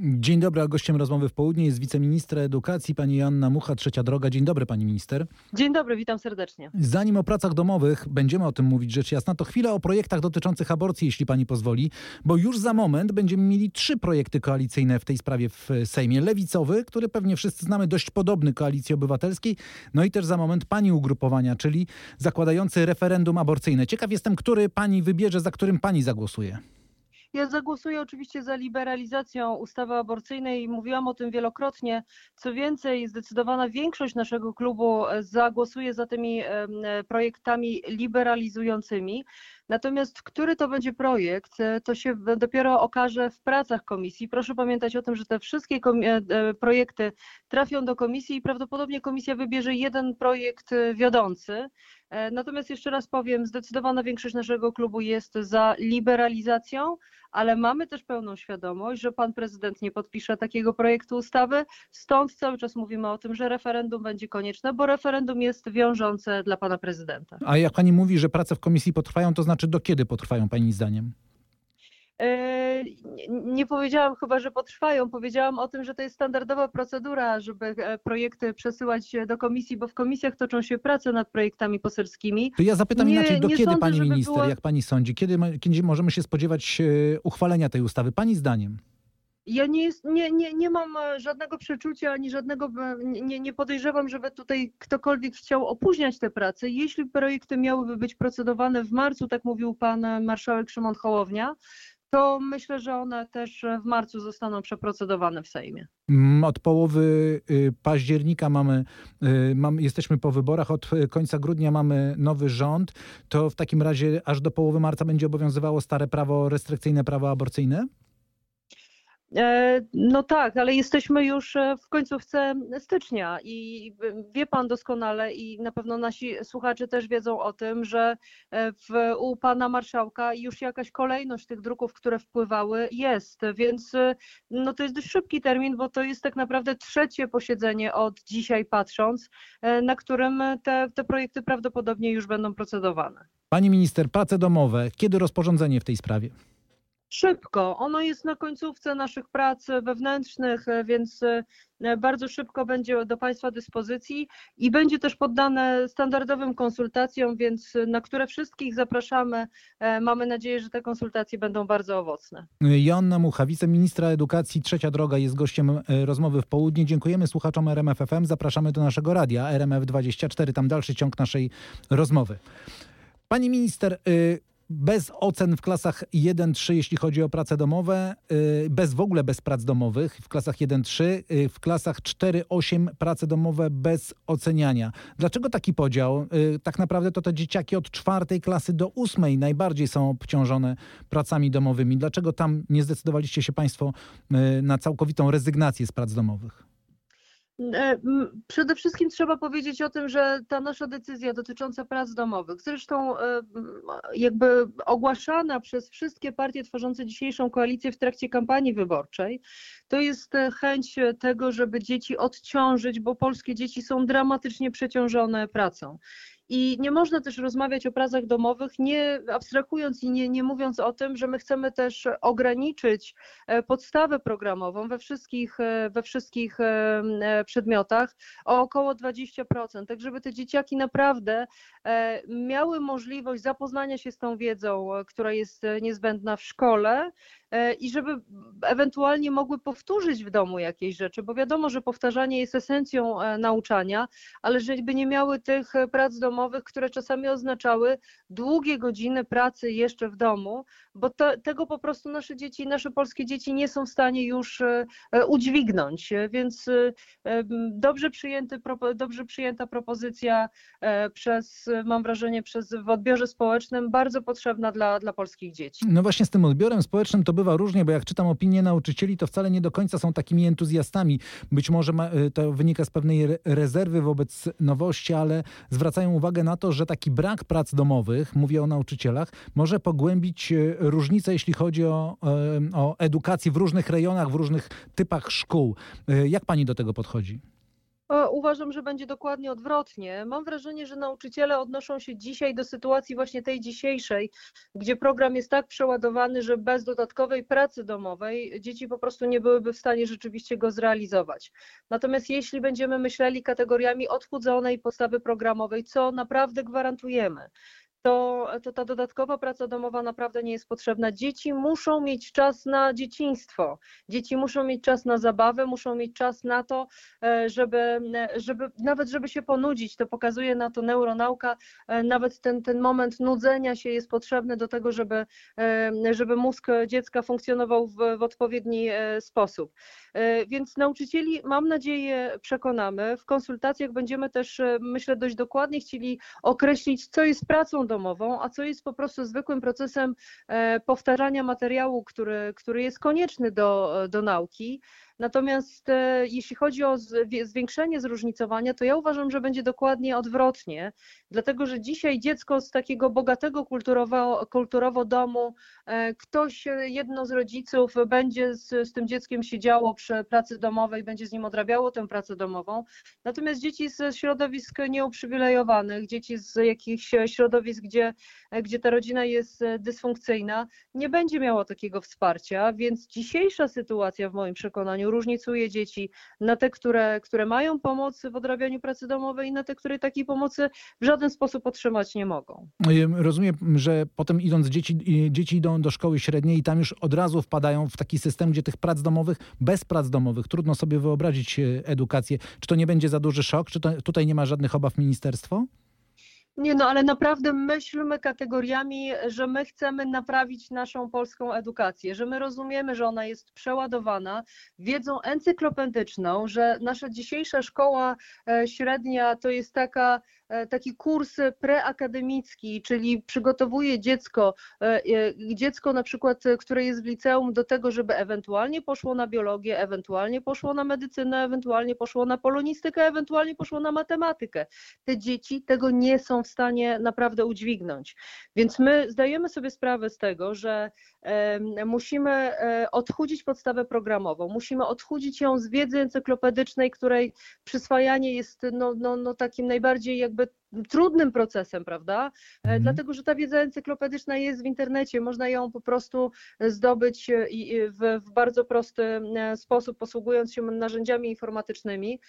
Dzień dobry, a gościem rozmowy w południe jest wiceministra edukacji pani Joanna Mucha, Trzecia Droga. Dzień dobry pani minister. Dzień dobry, witam serdecznie. Zanim o pracach domowych, będziemy o tym mówić rzecz jasna, to chwilę o projektach dotyczących aborcji, jeśli pani pozwoli, bo już za moment będziemy mieli trzy projekty koalicyjne w tej sprawie w Sejmie. Lewicowy, który pewnie wszyscy znamy, dość podobny Koalicji Obywatelskiej, no i też za moment pani ugrupowania, czyli zakładający referendum aborcyjne. Ciekaw jestem, który pani wybierze, za którym pani zagłosuje. Ja zagłosuję oczywiście za liberalizacją ustawy aborcyjnej mówiłam o tym wielokrotnie. Co więcej, zdecydowana większość naszego klubu e, zagłosuje za tymi e, projektami liberalizującymi. Natomiast który to będzie projekt, e, to się dopiero okaże w pracach komisji. Proszę pamiętać o tym, że te wszystkie projekty trafią do komisji i prawdopodobnie komisja wybierze jeden projekt wiodący. Natomiast jeszcze raz powiem, zdecydowana większość naszego klubu jest za liberalizacją, ale mamy też pełną świadomość, że pan prezydent nie podpisze takiego projektu ustawy. Stąd cały czas mówimy o tym, że referendum będzie konieczne, bo referendum jest wiążące dla pana prezydenta. A jak pani mówi, że prace w komisji potrwają, to znaczy do kiedy potrwają pani zdaniem? E, nie powiedziałam chyba, że potrwają. Powiedziałam o tym, że to jest standardowa procedura, żeby e, projekty przesyłać do komisji, bo w komisjach toczą się prace nad projektami poselskimi. To ja zapytam nie, inaczej, do kiedy sądzę, pani minister, było... jak pani sądzi, kiedy, kiedy możemy się spodziewać e, uchwalenia tej ustawy? Pani zdaniem? Ja nie, jest, nie, nie, nie mam żadnego przeczucia ani żadnego, nie, nie podejrzewam, żeby tutaj ktokolwiek chciał opóźniać te prace. Jeśli projekty miałyby być procedowane w marcu, tak mówił pan marszałek Szymon Hołownia, to myślę, że one też w marcu zostaną przeprocedowane w Sejmie. Mm, od połowy y, października mamy, y, mamy, jesteśmy po wyborach, od końca grudnia mamy nowy rząd. To w takim razie aż do połowy marca będzie obowiązywało stare prawo, restrykcyjne prawo aborcyjne? E, no tak, ale jesteśmy już e, w końcówce stycznia i wie pan doskonale i na pewno nasi słuchacze też wiedzą o tym, że e, w, u pana marszałka już jakaś kolejność tych druków, które wpływały jest, więc no to jest dość szybki termin, bo to jest tak naprawdę trzecie posiedzenie od dzisiaj patrząc, na którym te, te projekty prawdopodobnie już będą procedowane. Pani minister, prace domowe, kiedy rozporządzenie w tej sprawie? Szybko. Ono jest na końcówce naszych prac wewnętrznych, e, więc e, bardzo szybko będzie do Państwa dyspozycji i będzie też poddane standardowym konsultacjom, więc na które wszystkich zapraszamy. E, mamy nadzieję, że te konsultacje będą bardzo owocne. Joanna Mucha, wiceministra edukacji Trzecia Droga jest gościem rozmowy w południe. Dziękujemy słuchaczom RMFFM. Zapraszamy do naszego radia RMF24. Tam dalszy ciąg naszej rozmowy. Pani minister, y, bez ocen w klasach 1-3, jeśli chodzi o prace domowe, y, bez w ogóle bez prac domowych w klasach 1-3, y, w klasach 4-8 prace domowe bez oceniania. Dlaczego taki podział? Y, tak naprawdę to te dzieciaki od czwartej klasy do ósmej najbardziej są obciążone pracami domowymi. Dlaczego tam nie zdecydowaliście się Państwo na całkowitą rezygnację z prac domowych? E, przede wszystkim trzeba powiedzieć o tym, że ta nasza decyzja dotycząca prac domowych, zresztą e, jakby ogłaszana przez wszystkie partie tworzące dzisiejszą koalicję w trakcie kampanii wyborczej, to jest e, chęć tego, żeby dzieci odciążyć, bo polskie dzieci są dramatycznie przeciążone pracą. I nie można też rozmawiać o pracach domowych, nie abstrahując i nie, nie mówiąc o tym, że my chcemy też ograniczyć e, podstawę programową we wszystkich, e, we wszystkich e, przedmiotach o około 20%, tak żeby te dzieciaki naprawdę miały możliwość zapoznania się z tą wiedzą, która jest niezbędna w szkole i żeby ewentualnie mogły powtórzyć w domu jakieś rzeczy, bo wiadomo, że powtarzanie jest esencją nauczania, ale żeby nie miały tych prac domowych, domowych, które czasami oznaczały długie godziny pracy jeszcze w domu, bo tego po prostu nasze dzieci, nasze polskie dzieci nie są w stanie już e, e, udźwignąć, więc e, dobrze, przyjęty, dobrze przyjęta propozycja przez, mam wrażenie, przez w odbiorze społecznym bardzo potrzebna dla, dla polskich dzieci. No właśnie z tym odbiorem społecznym to bywa różnie, bo jak czytam opinie nauczycieli, to wcale nie do końca są takimi entuzjastami. Być może ma, to wynika z pewnej rezerwy wobec nowości, ale zwracają uwagę uwagę na to, że taki brak prac domowych, mówię o nauczycielach, może pogłębić e, różnice, jeśli chodzi o, e, o edukację w różnych rejonach, w różnych typach szkół. E, jak pani do tego podchodzi? Uważam, że będzie dokładnie odwrotnie. Mam wrażenie, że nauczyciele odnoszą się dzisiaj do sytuacji właśnie tej dzisiejszej, gdzie program jest tak przeładowany, że bez dodatkowej pracy domowej dzieci po prostu nie byłyby w stanie rzeczywiście go zrealizować. Natomiast jeśli będziemy myśleli kategoriami odchudzonej podstawy programowej, co naprawdę gwarantujemy, to, to ta dodatkowa praca domowa naprawdę nie jest potrzebna. Dzieci muszą mieć czas na dzieciństwo, dzieci muszą mieć czas na zabawę, muszą mieć czas na to, e, żeby, żeby nawet żeby się ponudzić, to pokazuje na to neuronauka, e, nawet ten, ten moment nudzenia się jest potrzebny do tego, żeby, e, żeby mózg dziecka funkcjonował w, w odpowiedni sposób. Więc nauczycieli, mam nadzieję, przekonamy. W konsultacjach będziemy też, myślę, dość dokładnie chcieli określić, co jest pracą domową, a co jest po prostu zwykłym procesem e, powtarzania materiału, który, który jest konieczny do, do nauki. Natomiast e, jeśli chodzi o zwiększenie zróżnicowania, to ja uważam, że będzie dokładnie odwrotnie, dlatego że dzisiaj dziecko z takiego bogatego kulturowo, kulturowo domu, e, ktoś, e, jedno z rodziców będzie z, z tym dzieckiem siedziało przy pracy domowej, będzie z nim odrabiało tę pracę domową. Natomiast dzieci z środowisk nieuprzywilejowanych, dzieci z jakichś środowisk, gdzie, gdzie ta rodzina jest dysfunkcyjna, nie będzie miało takiego wsparcia, więc dzisiejsza sytuacja w moim przekonaniu różnicuje dzieci na te, które, które mają pomoc w odrabianiu pracy domowej i na te, które takiej pomocy w żaden sposób otrzymać nie mogą. Rozumiem, że potem idąc dzieci, dzieci idą do szkoły średniej i tam już od razu wpadają w taki system, gdzie tych prac domowych, bez prac domowych, trudno sobie wyobrazić e, edukację. Czy to nie będzie za duży szok? Czy to, tutaj nie ma żadnych obaw ministerstwo? Nie no, ale naprawdę myślmy kategoriami, że my chcemy naprawić naszą polską edukację, że my rozumiemy, że ona jest przeładowana wiedzą encyklopedyczną, że nasza dzisiejsza szkoła e, średnia to jest taka E, taki kurs preakademicki, czyli przygotowuje dziecko, e, dziecko na przykład, które jest w liceum do tego, żeby ewentualnie poszło na biologię, ewentualnie poszło na medycynę, ewentualnie poszło na polonistykę, ewentualnie poszło na matematykę. Te dzieci tego nie są w stanie naprawdę udźwignąć. Więc my zdajemy sobie sprawę z tego, że musimy odchudzić podstawę programową, musimy odchudzić ją z wiedzy encyklopedycznej, której przyswajanie jest no, no, no takim najbardziej jakby trudnym procesem, prawda? Mhm. Dlatego, że ta wiedza encyklopedyczna jest w internecie, można ją po prostu zdobyć e, w, w bardzo prosty e, sposób, posługując się narzędziami informatycznymi,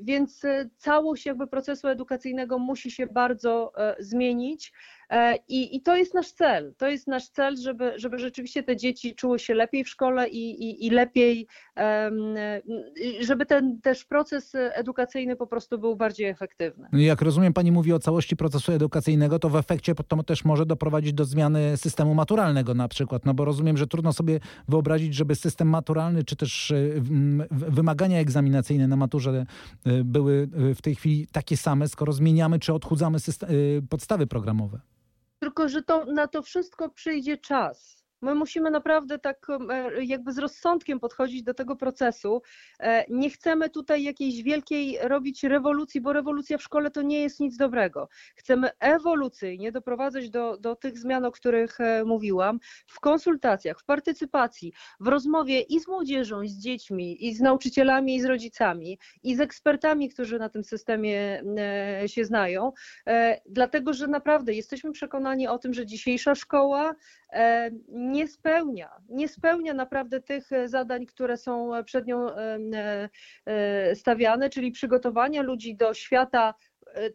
więc całość jakby procesu edukacyjnego musi się bardzo zmienić. I, I, to jest nasz cel. To jest nasz cel, żeby, żeby rzeczywiście te dzieci czuły się lepiej w szkole i, i, i lepiej, żeby ten też proces edukacyjny po prostu był bardziej efektywny. Jak rozumiem, Pani mówi o całości procesu edukacyjnego, to w efekcie to też może doprowadzić do zmiany systemu maturalnego na przykład, no bo rozumiem, że trudno sobie wyobrazić, żeby system maturalny czy też e, wymagania egzaminacyjne na maturze e, były e, w tej chwili takie same, skoro zmieniamy czy odchudzamy system, podstawy programowe. Tylko, że to, na to wszystko przyjdzie czas. My musimy naprawdę tak e, jakby z rozsądkiem podchodzić do tego procesu. E, nie chcemy tutaj jakiejś wielkiej robić rewolucji, bo rewolucja w szkole to nie jest nic dobrego. Chcemy ewolucyjnie doprowadzać do, do tych zmian, o których e, mówiłam, w konsultacjach, w partycypacji, w rozmowie i z młodzieżą, i z dziećmi, i z nauczycielami, i z rodzicami, i z ekspertami, którzy na tym systemie się znają, dlatego że naprawdę jesteśmy przekonani o tym, że dzisiejsza szkoła nie spełnia, nie spełnia naprawdę tych e, zadań, które są przed nią e, e, stawiane, czyli przygotowania ludzi do świata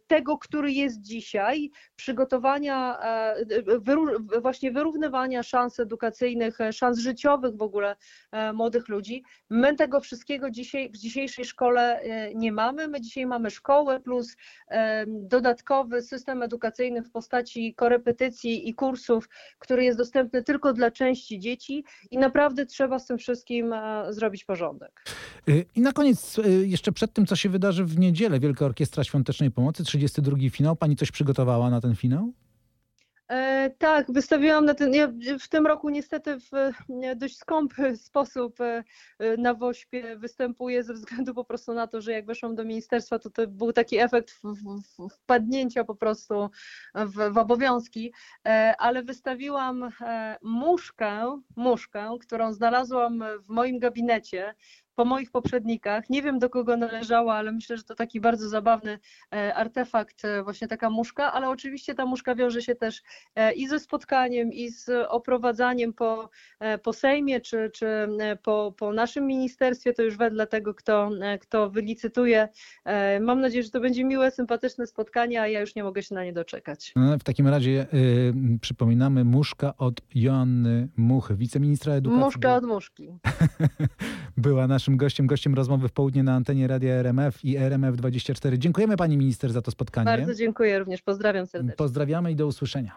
tego, który jest dzisiaj, przygotowania, e, właśnie wyrównywania szans edukacyjnych, e, szans życiowych w ogóle e, młodych ludzi. My tego wszystkiego dzisiaj w dzisiejszej szkole nie mamy. My dzisiaj mamy szkołę plus dodatkowy system edukacyjny w postaci korepetycji i kursów, który jest dostępny tylko dla części dzieci i naprawdę trzeba z tym wszystkim zrobić porządek. I na koniec, jeszcze przed tym, co się wydarzy w niedzielę, Wielka Orkiestra Świątecznej Pomocy, 32 finał. Pani coś przygotowała na ten finał? E, tak, wystawiłam na ten. Ja w tym roku niestety w dość skąpy sposób e, na Wośpie występuję ze względu po prostu na to, że jak weszłam do ministerstwa, to to był taki efekt w, w, wpadnięcia po prostu w, w obowiązki, e, ale wystawiłam muszkę, muszkę, którą znalazłam w moim gabinecie po moich poprzednikach. Nie wiem do kogo należała, ale myślę, że to taki bardzo zabawny e, artefakt, e, właśnie taka muszka, ale oczywiście ta muszka wiąże się też e, i ze spotkaniem, i z oprowadzaniem po, po Sejmie, czy, czy po, po naszym ministerstwie, to już wedle tego, kto, kto wylicytuje. Mam nadzieję, że to będzie miłe, sympatyczne spotkanie, a ja już nie mogę się na nie doczekać. No, w takim razie y, przypominamy muszka od Joanny Muchy, wiceministra edukacji. Muszka od muszki. Była naszym gościem, gościem rozmowy w południe na antenie Radia RMF i RMF24. Dziękujemy pani minister za to spotkanie. Bardzo dziękuję również, pozdrawiam serdecznie. Pozdrawiamy i do usłyszenia.